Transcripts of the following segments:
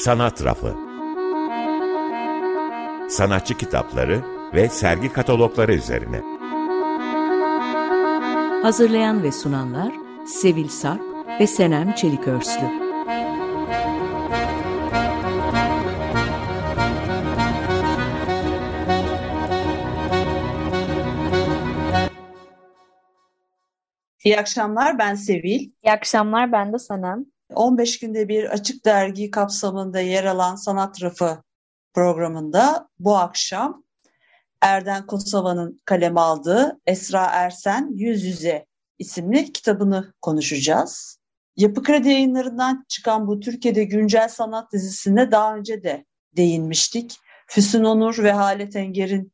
Sanat Rafı Sanatçı kitapları ve sergi katalogları üzerine. Hazırlayan ve sunanlar Sevil Sarp ve Senem Çelikörslü. İyi akşamlar, ben Sevil. İyi akşamlar, ben de Sanem. 15 günde bir açık dergi kapsamında yer alan Sanat Rafı programında bu akşam Erden Kosova'nın kaleme aldığı Esra Ersen Yüz Yüze isimli kitabını konuşacağız. Yapı Kredi yayınlarından çıkan bu Türkiye'de güncel sanat dizisinde daha önce de değinmiştik. Füsun Onur ve Hale Tenger'in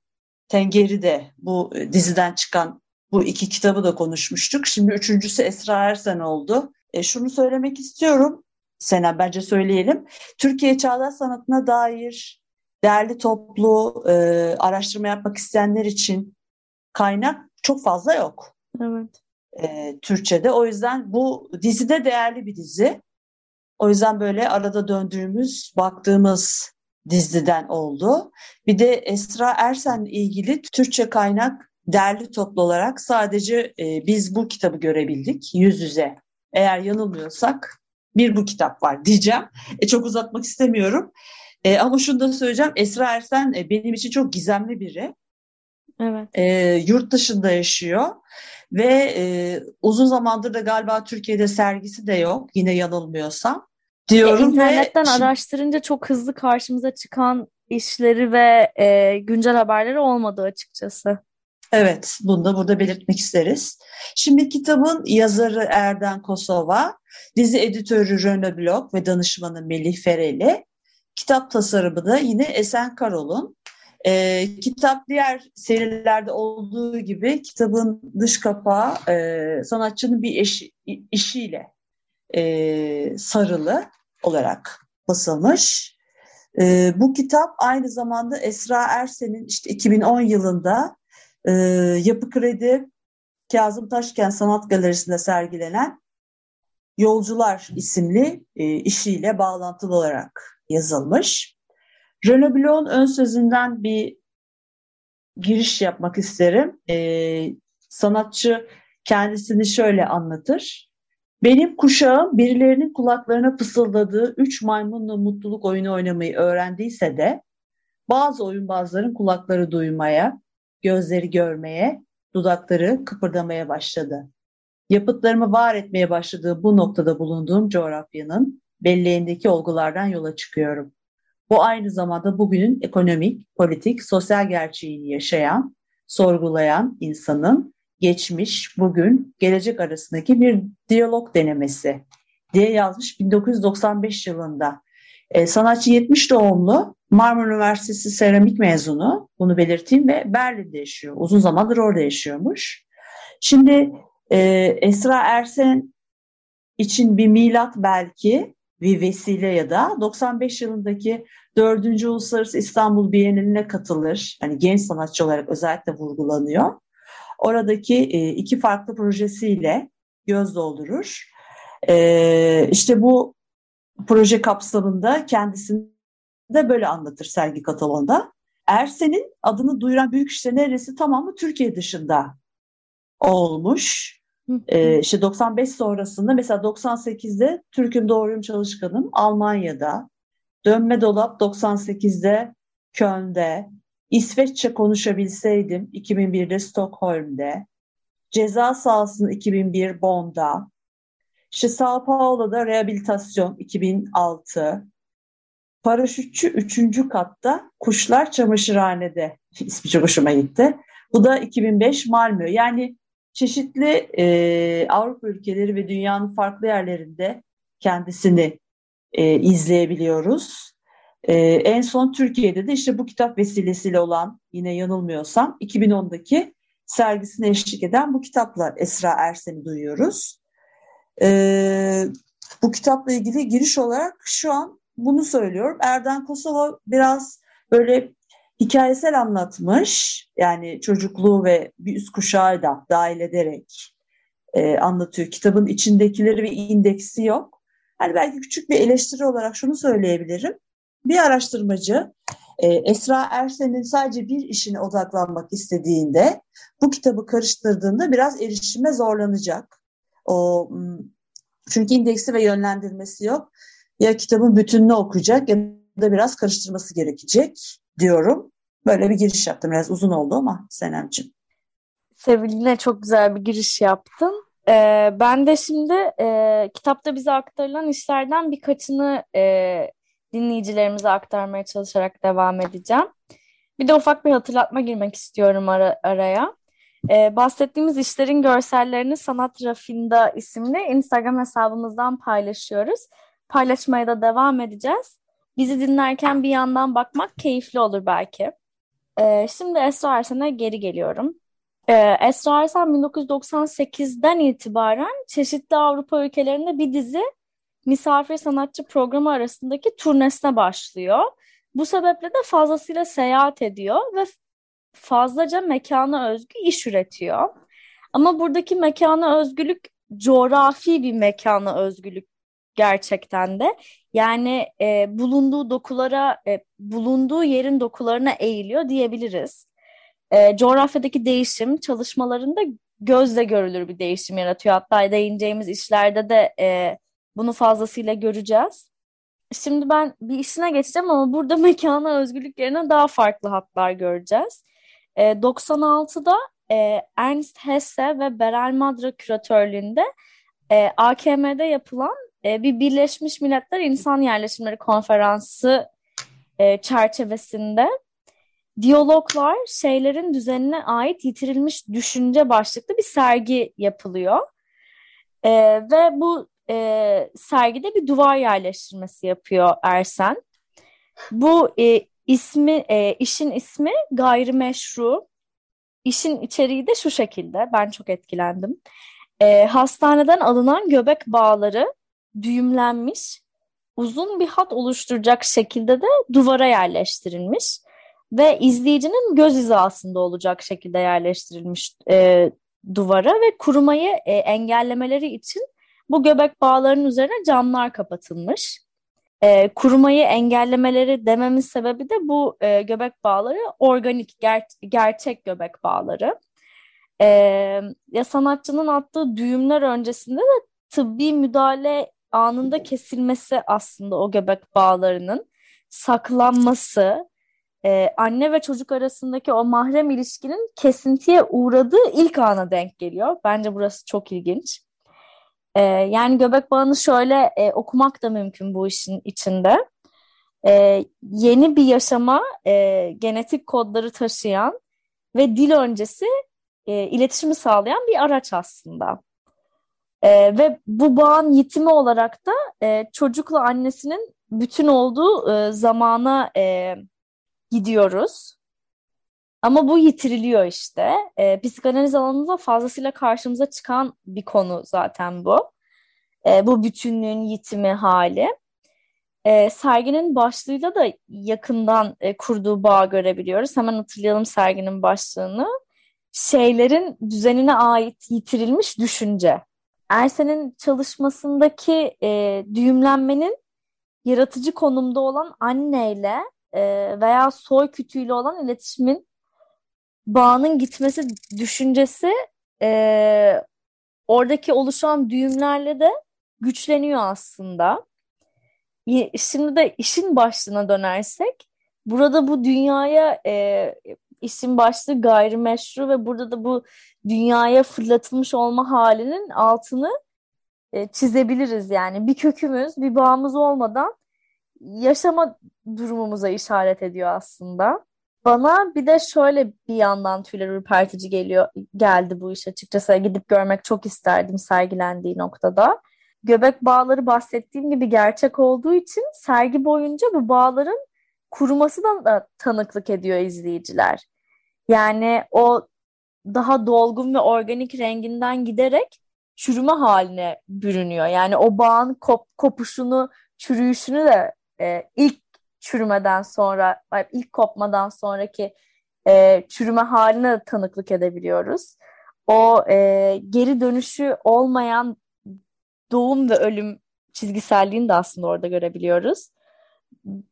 Tengeri de bu diziden çıkan bu iki kitabı da konuşmuştuk. Şimdi üçüncüsü Esra Ersen oldu. E, şunu söylemek istiyorum. Sena bence söyleyelim. Türkiye çağdaş sanatına dair değerli toplu e, araştırma yapmak isteyenler için kaynak çok fazla yok. Evet. E, Türkçe'de. O yüzden bu dizide değerli bir dizi. O yüzden böyle arada döndüğümüz, baktığımız diziden oldu. Bir de Esra Ersen'le ilgili Türkçe kaynak derli toplu olarak sadece e, biz bu kitabı görebildik yüz yüze. Eğer yanılmıyorsak bir bu kitap var diyeceğim. E, çok uzatmak istemiyorum. E, ama şunu da söyleyeceğim. Esra Ersen e, benim için çok gizemli biri. Evet. E, yurt dışında yaşıyor ve e, uzun zamandır da galiba Türkiye'de sergisi de yok. Yine yanılmıyorsam. Diyorum e, internetten ve, araştırınca çok hızlı karşımıza çıkan işleri ve e, güncel haberleri olmadı açıkçası. Evet, bunu da burada belirtmek isteriz. Şimdi kitabın yazarı Erden Kosova, dizi editörü Röne Blok ve danışmanı Melih Fereli, kitap tasarımı da yine Esen Karol'un. Ee, kitap diğer serilerde olduğu gibi kitabın dış kapağı e, sanatçının bir eşi, işiyle e, sarılı olarak basılmış. E, bu kitap aynı zamanda Esra Ersen'in işte 2010 yılında e, Yapı Kredi Kazım Taşkent Sanat Galerisi'nde sergilenen Yolcular isimli e, işiyle bağlantılı olarak yazılmış. Renaud Blon ön sözünden bir giriş yapmak isterim. E, sanatçı kendisini şöyle anlatır. Benim kuşağım birilerinin kulaklarına fısıldadığı üç maymunla mutluluk oyunu oynamayı öğrendiyse de bazı oyunbazların kulakları duymaya, gözleri görmeye, dudakları kıpırdamaya başladı. Yapıtlarımı var etmeye başladığı bu noktada bulunduğum coğrafyanın belleğindeki olgulardan yola çıkıyorum. Bu aynı zamanda bugünün ekonomik, politik, sosyal gerçeğini yaşayan, sorgulayan insanın geçmiş, bugün, gelecek arasındaki bir diyalog denemesi diye yazmış 1995 yılında. E, sanatçı 70 doğumlu, Marmara Üniversitesi seramik mezunu, bunu belirteyim ve Berlin'de yaşıyor. Uzun zamandır orada yaşıyormuş. Şimdi e, Esra Ersen için bir milat belki bir vesile ya da 95 yılındaki 4. Uluslararası İstanbul Bienali'ne katılır. Hani genç sanatçı olarak özellikle vurgulanıyor. Oradaki e, iki farklı projesiyle göz doldurur. E, işte bu proje kapsamında kendisini de böyle anlatır sergi kataloğunda. Ersen'in adını duyuran büyük işte neresi tamamı Türkiye dışında olmuş. Ee, işte 95 sonrasında mesela 98'de Türk'üm Doğruyum Çalışkanım Almanya'da. Dönme Dolap 98'de Köln'de. İsveççe konuşabilseydim 2001'de Stockholm'de. Ceza sahasının 2001 Bonn'da. İşte Sao Paulo'da rehabilitasyon 2006. Paraşütçü 3. katta Kuşlar Çamaşırhane'de ismi çok hoşuma gitti. Bu da 2005 Malmö. Yani çeşitli e, Avrupa ülkeleri ve dünyanın farklı yerlerinde kendisini e, izleyebiliyoruz. E, en son Türkiye'de de işte bu kitap vesilesiyle olan yine yanılmıyorsam 2010'daki sergisine eşlik eden bu kitapla Esra Ersen'i duyuyoruz. E, bu kitapla ilgili giriş olarak şu an bunu söylüyorum. Erden Kosova biraz böyle hikayesel anlatmış. Yani çocukluğu ve bir üst kuşağı da dahil ederek e, anlatıyor. Kitabın içindekileri ve indeksi yok. Hani belki küçük bir eleştiri olarak şunu söyleyebilirim. Bir araştırmacı e, Esra Ersen'in sadece bir işine odaklanmak istediğinde bu kitabı karıştırdığında biraz erişime zorlanacak. O çünkü indeksi ve yönlendirmesi yok. Ya kitabın bütününü okuyacak ya da biraz karıştırması gerekecek diyorum. Böyle bir giriş yaptım. Biraz uzun oldu ama Senemciğim. Seviline çok güzel bir giriş yaptın. Ee, ben de şimdi e, kitapta bize aktarılan işlerden birkaçını e, dinleyicilerimize aktarmaya çalışarak devam edeceğim. Bir de ufak bir hatırlatma girmek istiyorum ara, araya. Ee, bahsettiğimiz işlerin görsellerini Sanat Rafinda isimli Instagram hesabımızdan paylaşıyoruz. Paylaşmaya da devam edeceğiz. Bizi dinlerken bir yandan bakmak keyifli olur belki. Ee, şimdi Esra Ersen'e geri geliyorum. Ee, Esra Ersen 1998'den itibaren çeşitli Avrupa ülkelerinde bir dizi misafir sanatçı programı arasındaki turnesine başlıyor. Bu sebeple de fazlasıyla seyahat ediyor ve fazlaca mekana özgü iş üretiyor. Ama buradaki mekana özgürlük coğrafi bir mekana özgürlük gerçekten de. Yani e, bulunduğu dokulara, e, bulunduğu yerin dokularına eğiliyor diyebiliriz. E, coğrafyadaki değişim çalışmalarında gözle görülür bir değişim yaratıyor. Hatta değineceğimiz işlerde de e, bunu fazlasıyla göreceğiz. Şimdi ben bir işine geçeceğim ama burada mekana özgürlük yerine daha farklı hatlar göreceğiz. E, 96'da e, Ernst Hesse ve Beral Madra küratörlüğünde e, AKM'de yapılan e, bir Birleşmiş Milletler İnsan Yerleşimleri Konferansı e, çerçevesinde diyaloglar şeylerin düzenine ait yitirilmiş düşünce başlıklı bir sergi yapılıyor. E, ve bu e, sergide bir duvar yerleştirmesi yapıyor Ersen. Bu e, ismi e, işin ismi gayrimeşru. İşin içeriği de şu şekilde. Ben çok etkilendim. E, hastaneden alınan göbek bağları düğümlenmiş, uzun bir hat oluşturacak şekilde de duvara yerleştirilmiş ve izleyicinin göz hizasında olacak şekilde yerleştirilmiş e, duvara ve kurumayı e, engellemeleri için bu göbek bağlarının üzerine camlar kapatılmış. E, kurumayı engellemeleri dememin sebebi de bu e, göbek bağları organik, ger gerçek göbek bağları. E, ya sanatçının attığı düğümler öncesinde de tıbbi müdahale anında kesilmesi aslında o göbek bağlarının saklanması, e, anne ve çocuk arasındaki o mahrem ilişkinin kesintiye uğradığı ilk ana denk geliyor. Bence burası çok ilginç. E, yani göbek bağını şöyle e, okumak da mümkün bu işin içinde. E, yeni bir yaşama e, genetik kodları taşıyan ve dil öncesi e, iletişimi sağlayan bir araç aslında. E, ve bu bağın yitimi olarak da e, çocukla annesinin bütün olduğu e, zamana e, gidiyoruz. Ama bu yitiriliyor işte. E, psikanaliz alanında fazlasıyla karşımıza çıkan bir konu zaten bu. E, bu bütünlüğün yitimi hali. E, serginin başlığıyla da yakından e, kurduğu bağ görebiliyoruz. Hemen hatırlayalım serginin başlığını. Şeylerin düzenine ait yitirilmiş düşünce. Ersen'in çalışmasındaki e, düğümlenmenin yaratıcı konumda olan anneyle e, veya soy kütüğüyle olan iletişimin bağının gitmesi düşüncesi e, oradaki oluşan düğümlerle de güçleniyor aslında. Şimdi de işin başlığına dönersek burada bu dünyaya e, isim başlığı gayrimeşru ve burada da bu dünyaya fırlatılmış olma halinin altını e, çizebiliriz yani. Bir kökümüz, bir bağımız olmadan yaşama durumumuza işaret ediyor aslında. Bana bir de şöyle bir yandan tüyler ürpertici geliyor, geldi bu iş açıkçası. Gidip görmek çok isterdim sergilendiği noktada. Göbek bağları bahsettiğim gibi gerçek olduğu için sergi boyunca bu bağların kuruması da tanıklık ediyor izleyiciler. Yani o daha dolgun ve organik renginden giderek çürüme haline bürünüyor. Yani o bağın kop kopuşunu, çürüyüşünü de e, ilk çürümeden sonra, ilk kopmadan sonraki e, çürüme haline de tanıklık edebiliyoruz. O e, geri dönüşü olmayan doğum ve ölüm çizgiselliğini de aslında orada görebiliyoruz.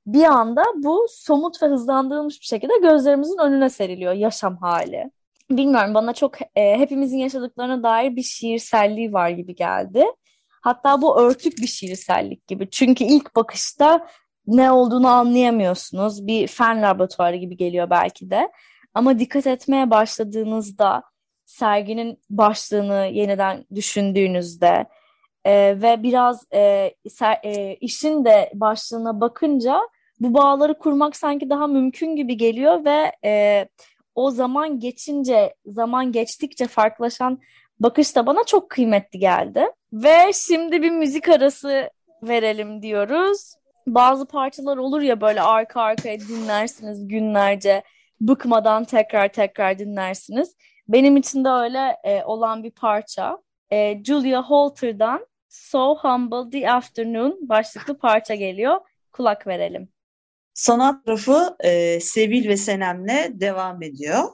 Bir anda bu somut ve hızlandırılmış bir şekilde gözlerimizin önüne seriliyor yaşam hali. Bilmiyorum bana çok e, hepimizin yaşadıklarına dair bir şiirselliği var gibi geldi. Hatta bu örtük bir şiirsellik gibi. Çünkü ilk bakışta ne olduğunu anlayamıyorsunuz. Bir fen laboratuvarı gibi geliyor belki de. Ama dikkat etmeye başladığınızda serginin başlığını yeniden düşündüğünüzde e, ve biraz e, ser, e, işin de başlığına bakınca bu bağları kurmak sanki daha mümkün gibi geliyor ve e, o zaman geçince, zaman geçtikçe farklılaşan bakış da bana çok kıymetli geldi. Ve şimdi bir müzik arası verelim diyoruz. Bazı parçalar olur ya böyle arka arkaya dinlersiniz günlerce, bıkmadan tekrar tekrar dinlersiniz. Benim için de öyle e, olan bir parça. E, Julia Holter'dan So Humble the Afternoon başlıklı parça geliyor. Kulak verelim. Sanat tarafı e, Sevil ve Senem'le devam ediyor.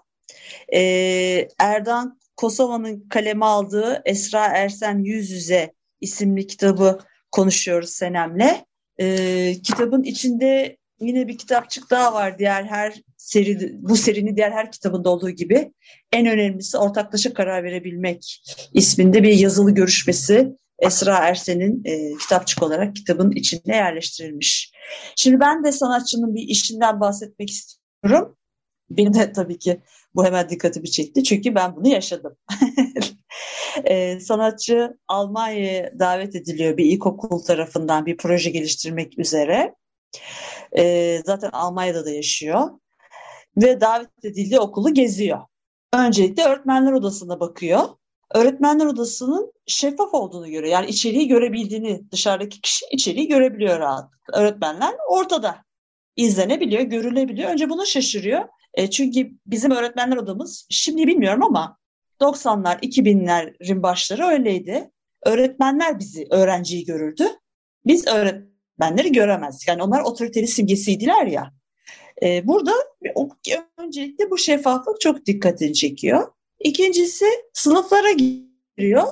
E, Erdan Kosova'nın kaleme aldığı Esra Ersen Yüz Yüze isimli kitabı konuşuyoruz Senem'le. E, kitabın içinde yine bir kitapçık daha var diğer her seri, bu serinin diğer her kitabında olduğu gibi. En önemlisi ortaklaşa karar verebilmek isminde bir yazılı görüşmesi Esra Ersen'in e, kitapçık olarak kitabın içine yerleştirilmiş. Şimdi ben de sanatçının bir işinden bahsetmek istiyorum. Benim de tabii ki bu hemen dikkatimi çekti çünkü ben bunu yaşadım. e, sanatçı Almanya'ya davet ediliyor bir ilkokul tarafından bir proje geliştirmek üzere. E, zaten Almanya'da da yaşıyor ve davet edildiği okulu geziyor. Öncelikle öğretmenler odasına bakıyor. Öğretmenler odasının şeffaf olduğunu görüyor. Yani içeriği görebildiğini, dışarıdaki kişi içeriği görebiliyor rahatlıkla. Öğretmenler ortada izlenebiliyor, görülebiliyor. Önce buna şaşırıyor. E, çünkü bizim öğretmenler odamız, şimdi bilmiyorum ama 90'lar, 2000'lerin başları öyleydi. Öğretmenler bizi, öğrenciyi görürdü. Biz öğretmenleri göremezdik. Yani onlar otoriteli simgesiydiler ya. E, burada öncelikle bu şeffaflık çok dikkatini çekiyor. İkincisi sınıflara giriyor.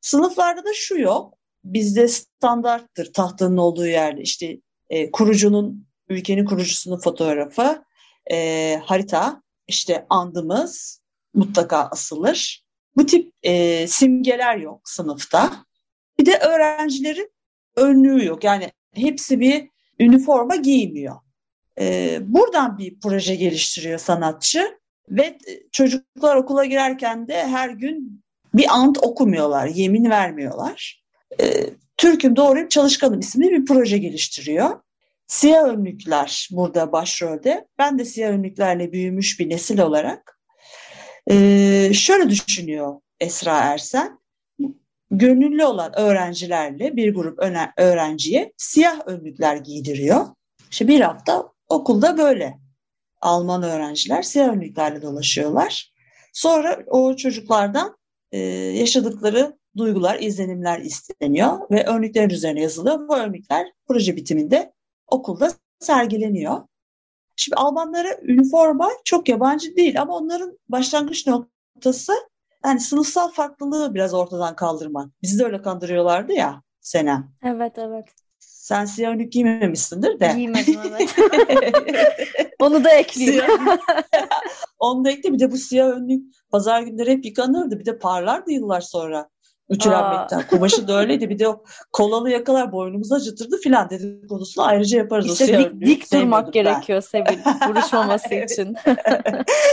Sınıflarda da şu yok. Bizde standarttır tahtanın olduğu yerde işte e, kurucunun, ülkenin kurucusunun fotoğrafı, e, harita, işte andımız mutlaka asılır. Bu tip e, simgeler yok sınıfta. Bir de öğrencilerin önlüğü yok. Yani hepsi bir üniforma giymiyor. E, buradan bir proje geliştiriyor sanatçı ve çocuklar okula girerken de her gün bir ant okumuyorlar, yemin vermiyorlar. E, Türk'üm doğruyum çalışkanım isimli bir proje geliştiriyor. Siyah önlükler burada başrolde. Ben de siyah önlüklerle büyümüş bir nesil olarak e, şöyle düşünüyor Esra Ersen. Gönüllü olan öğrencilerle bir grup öğrenciye siyah önlükler giydiriyor. İşte bir hafta okulda böyle Alman öğrenciler siyah önlüklerle dolaşıyorlar. Sonra o çocuklardan e, yaşadıkları duygular, izlenimler isteniyor ve önlüklerin üzerine yazılıyor. Bu önlükler proje bitiminde okulda sergileniyor. Şimdi Almanlara üniforma çok yabancı değil ama onların başlangıç noktası yani sınıfsal farklılığı biraz ortadan kaldırmak. Bizi de öyle kandırıyorlardı ya Senem. Evet evet. Sen siyah önlük giymemişsindir de. Giymedim evet. Onu da ekleyeyim. Onu da ekle bir de bu siyah önlük pazar günleri hep yıkanırdı. Bir de parlardı yıllar sonra ütülenmekten. Kumaşı da öyleydi. Bir de o kolalı yakalar boynumuzu acıtırdı filan dedikodusunu ayrıca yaparız. İşte dik, dik durmak ben. gerekiyor Sevil buruşmaması için.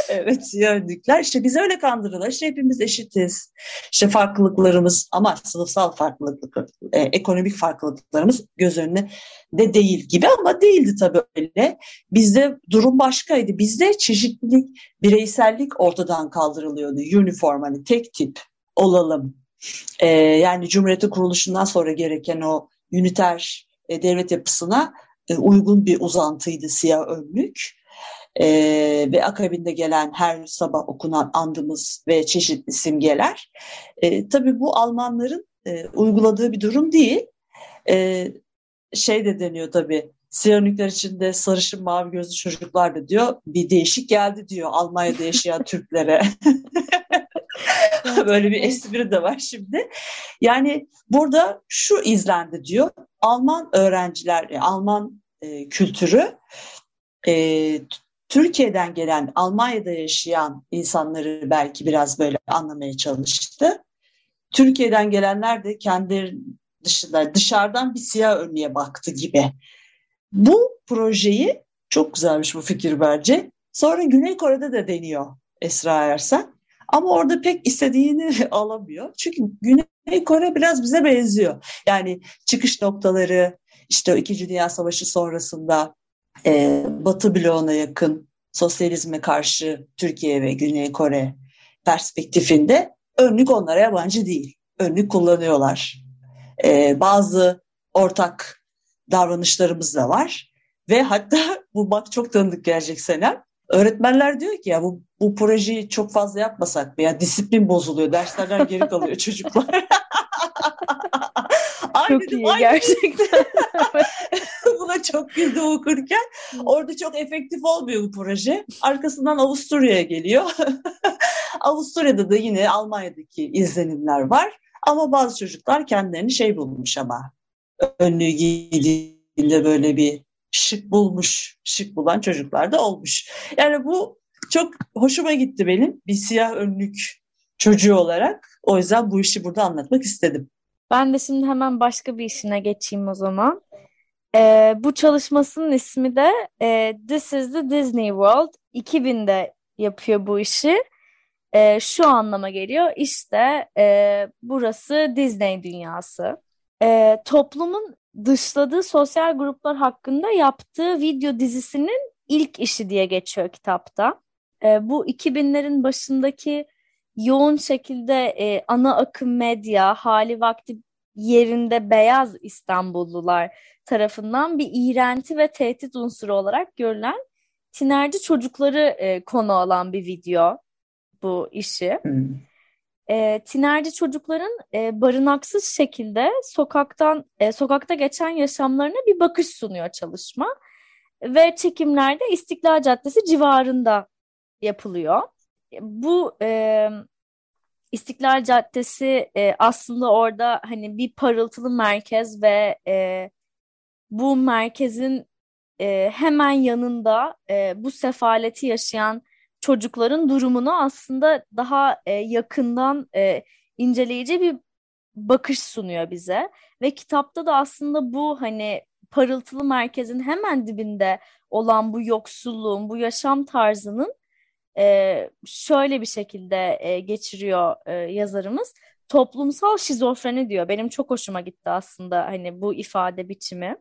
evet siyah önlükler. İşte biz öyle kandırırlar. İşte hepimiz eşitiz. İşte farklılıklarımız ama sınıfsal farklılık, e, ekonomik farklılıklarımız göz önüne de değil gibi ama değildi tabii öyle. Bizde durum başkaydı. Bizde çeşitlilik, bireysellik ortadan kaldırılıyordu. Uniform hani tek tip olalım e, yani Cumhuriyet'in kuruluşundan sonra gereken o üniter e, devlet yapısına e, uygun bir uzantıydı siyah önlük. E, ve akabinde gelen her sabah okunan andımız ve çeşitli simgeler. E, tabii bu Almanların e, uyguladığı bir durum değil. E, şey de deniyor tabii siyah önlükler içinde sarışın mavi gözlü çocuklar da diyor bir değişik geldi diyor Almanya'da yaşayan Türklere. Böyle bir espri de var şimdi. Yani burada şu izlendi diyor. Alman öğrenciler, e, Alman e, kültürü e, Türkiye'den gelen, Almanya'da yaşayan insanları belki biraz böyle anlamaya çalıştı. Türkiye'den gelenler de kendi dışında dışarıdan bir siyah önlüğe baktı gibi. Bu projeyi çok güzelmiş bu fikir bence. Sonra Güney Kore'de de deniyor Esra Ersen. Ama orada pek istediğini alamıyor. Çünkü Güney Kore biraz bize benziyor. Yani çıkış noktaları işte İkinci Dünya Savaşı sonrasında e, Batı bloğuna yakın sosyalizme karşı Türkiye ve Güney Kore perspektifinde önlük onlara yabancı değil. Önlük kullanıyorlar. E, bazı ortak davranışlarımız da var. Ve hatta bu bak çok tanıdık gelecek Senem. Öğretmenler diyor ki ya bu, bu projeyi çok fazla yapmasak mı? Ya disiplin bozuluyor, derslerden geri kalıyor çocuklar. aynı çok iyi aynı. gerçekten. Buna çok güldüm okurken. Orada çok efektif olmuyor bu proje. Arkasından Avusturya'ya geliyor. Avusturya'da da yine Almanya'daki izlenimler var. Ama bazı çocuklar kendilerini şey bulmuş ama önlüğü giydiğinde böyle bir şık bulmuş, şık bulan çocuklar da olmuş. Yani bu çok hoşuma gitti benim bir siyah önlük çocuğu olarak. O yüzden bu işi burada anlatmak istedim. Ben de şimdi hemen başka bir işine geçeyim o zaman. Ee, bu çalışmasının ismi de e, This is the Disney World. 2000'de yapıyor bu işi. E, şu anlama geliyor. İşte e, burası Disney dünyası. E, toplumun dışladığı sosyal gruplar hakkında yaptığı video dizisinin ilk işi diye geçiyor kitapta. E, bu 2000'lerin başındaki yoğun şekilde e, ana akım medya, hali vakti yerinde beyaz İstanbullular tarafından bir iğrenti ve tehdit unsuru olarak görülen tinerci çocukları e, konu alan bir video bu işi. Hmm. E, tinerci çocukların e, barınaksız şekilde sokaktan e, sokakta geçen yaşamlarına bir bakış sunuyor çalışma ve çekimlerde İstiklal Caddesi civarında yapılıyor. Bu e, İstiklal Caddesi e, aslında orada hani bir parıltılı merkez ve e, bu merkezin e, hemen yanında e, bu sefaleti yaşayan çocukların durumunu aslında daha e, yakından e, inceleyici bir bakış sunuyor bize ve kitapta da aslında bu hani parıltılı merkezin hemen dibinde olan bu yoksulluğun, bu yaşam tarzının e, şöyle bir şekilde e, geçiriyor e, yazarımız. Toplumsal şizofreni diyor. Benim çok hoşuma gitti aslında hani bu ifade biçimi.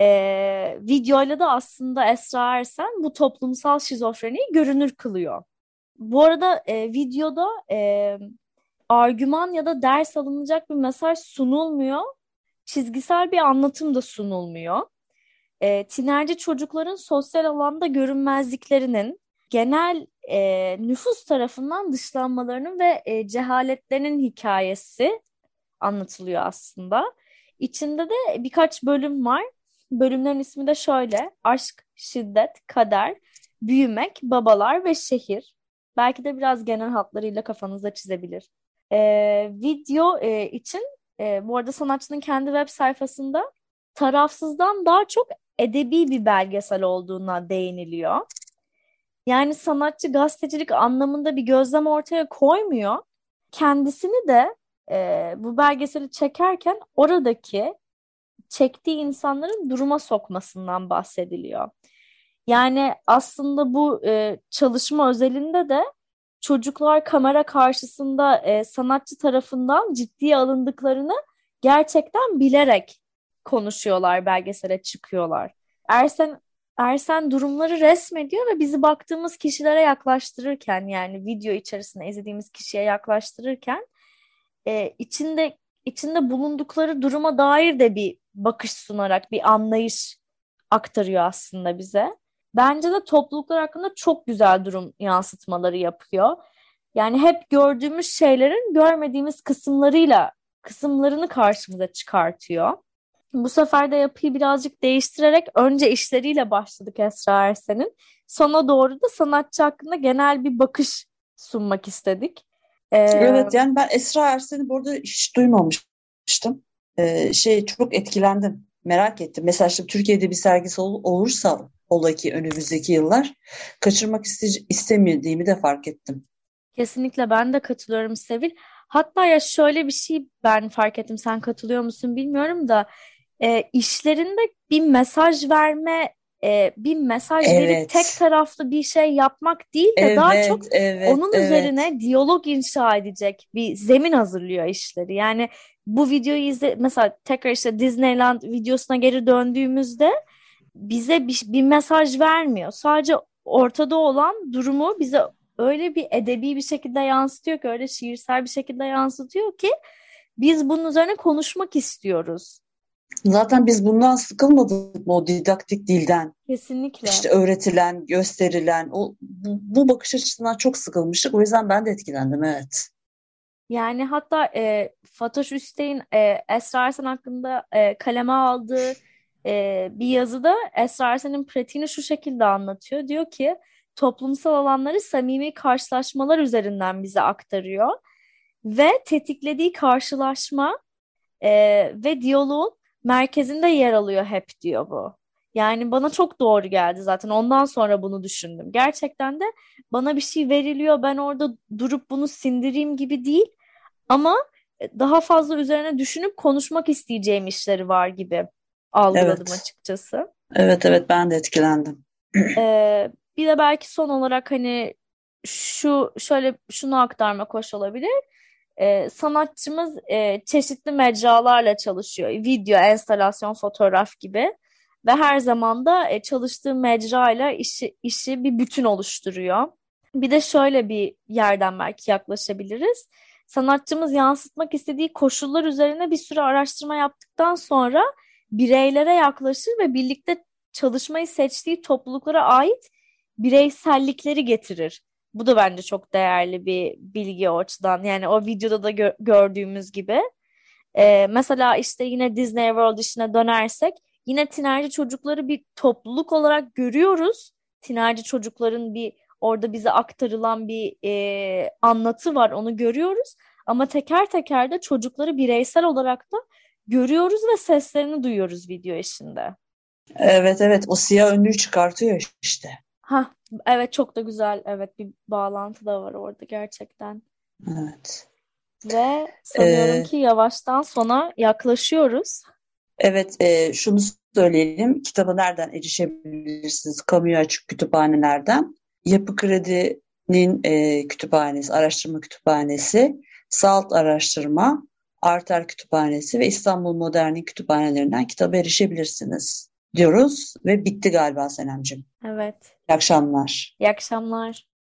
E, videoyla da aslında Esra Ersen bu toplumsal şizofreniyi görünür kılıyor. Bu arada e, videoda e, argüman ya da ders alınacak bir mesaj sunulmuyor. Çizgisel bir anlatım da sunulmuyor. E, tinerci çocukların sosyal alanda görünmezliklerinin genel e, nüfus tarafından dışlanmalarının ve e, cehaletlerinin hikayesi anlatılıyor aslında. İçinde de birkaç bölüm var. Bölümlerin ismi de şöyle. Aşk, şiddet, kader, büyümek, babalar ve şehir. Belki de biraz genel hatlarıyla kafanızda çizebilir. E, video e, için e, bu arada sanatçının kendi web sayfasında tarafsızdan daha çok edebi bir belgesel olduğuna değiniliyor. Yani sanatçı gazetecilik anlamında bir gözlem ortaya koymuyor. Kendisini de e, bu belgeseli çekerken oradaki çektiği insanların duruma sokmasından bahsediliyor. Yani aslında bu e, çalışma özelinde de çocuklar kamera karşısında e, sanatçı tarafından ciddiye alındıklarını gerçekten bilerek konuşuyorlar, belgesele çıkıyorlar. Ersen Ersen durumları resmediyor ve bizi baktığımız kişilere yaklaştırırken yani video içerisinde izlediğimiz kişiye yaklaştırırken e, içinde içinde bulundukları duruma dair de bir bakış sunarak bir anlayış aktarıyor aslında bize. Bence de topluluklar hakkında çok güzel durum yansıtmaları yapıyor. Yani hep gördüğümüz şeylerin görmediğimiz kısımlarıyla kısımlarını karşımıza çıkartıyor. Bu sefer de yapıyı birazcık değiştirerek önce işleriyle başladık Esra Ersen'in. Sona doğru da sanatçı hakkında genel bir bakış sunmak istedik. Ee, Evet yani ben Esra Ersen'i bu arada hiç duymamıştım. Ee, şey çok etkilendim. Merak ettim. Mesela şimdi Türkiye'de bir sergisi ol- olursa ola ki önümüzdeki yıllar kaçırmak iste- istemediğimi de fark ettim. Kesinlikle ben de katılıyorum Sevil. Hatta ya şöyle bir şey ben fark ettim. Sen katılıyor musun bilmiyorum da e, işlerinde bir mesaj verme, e, bir mesaj verip Evet. tek taraflı bir şey yapmak değil de daha Evet, çok evet, onun evet. üzerine diyalog inşa edecek bir zemin hazırlıyor işleri. Yani bu videoyu izle mesela tekrar işte Disneyland videosuna geri döndüğümüzde bize bir, bir mesaj vermiyor. Sadece ortada olan durumu bize öyle bir edebi bir şekilde yansıtıyor ki öyle şiirsel bir şekilde yansıtıyor ki biz bunun üzerine konuşmak istiyoruz. Zaten biz bundan sıkılmadık mı o didaktik dilden? Kesinlikle. İşte öğretilen, gösterilen o bu, bu bakış açısından çok sıkılmıştık. O yüzden ben de etkilendim evet. Yani hatta e, Fatoş Üstey'in e, Esra Ersen hakkında e, kaleme aldığı e, bir yazıda Esra Ersen'in pratiğini şu şekilde anlatıyor. Diyor ki toplumsal alanları samimi karşılaşmalar üzerinden bize aktarıyor ve tetiklediği karşılaşma e, ve diyaloğun merkezinde yer alıyor hep diyor bu. Yani bana çok doğru geldi zaten. Ondan sonra bunu düşündüm. Gerçekten de bana bir şey veriliyor. Ben orada durup bunu sindireyim gibi değil. Ama daha fazla üzerine düşünüp konuşmak isteyeceğim işleri var gibi algıladım Evet. açıkçası. Evet evet ben de etkilendim. Ee, bir de belki son olarak hani şu şöyle şunu aktarmak hoş olabilir. Ee, sanatçımız e, çeşitli mecralarla çalışıyor. Video, enstalasyon, fotoğraf gibi. Ve her zaman da e, çalıştığı mecrayla işi, işi bir bütün oluşturuyor. Bir de şöyle bir yerden belki yaklaşabiliriz. Sanatçımız yansıtmak istediği koşullar üzerine bir sürü araştırma yaptıktan sonra bireylere yaklaşır ve birlikte çalışmayı seçtiği topluluklara ait bireysellikleri getirir. Bu da bence çok değerli bir bilgi o açıdan. Yani o videoda da gö- gördüğümüz gibi. Ee, mesela işte yine Disney World işine dönersek yine tinerci çocukları bir topluluk olarak görüyoruz. Tinerci çocukların bir orada bize aktarılan bir e, anlatı var onu görüyoruz. Ama teker teker de çocukları bireysel olarak da görüyoruz ve seslerini duyuyoruz video işinde. Evet evet o siyah önlüğü çıkartıyor işte. Ha, evet çok da güzel. Evet bir bağlantı da var orada gerçekten. Evet. Ve sanıyorum Ee, ki yavaştan sona yaklaşıyoruz. Evet, e, şunu söyleyelim. Kitaba nereden erişebilirsiniz? Kamuya açık kütüphanelerden. Yapı Kredi'nin e, kütüphanesi, araştırma kütüphanesi, Salt Araştırma, Arter Kütüphanesi ve İstanbul Modern'in kütüphanelerinden kitaba erişebilirsiniz diyoruz ve bitti galiba Senemciğim. Evet. İyi akşamlar. İyi akşamlar.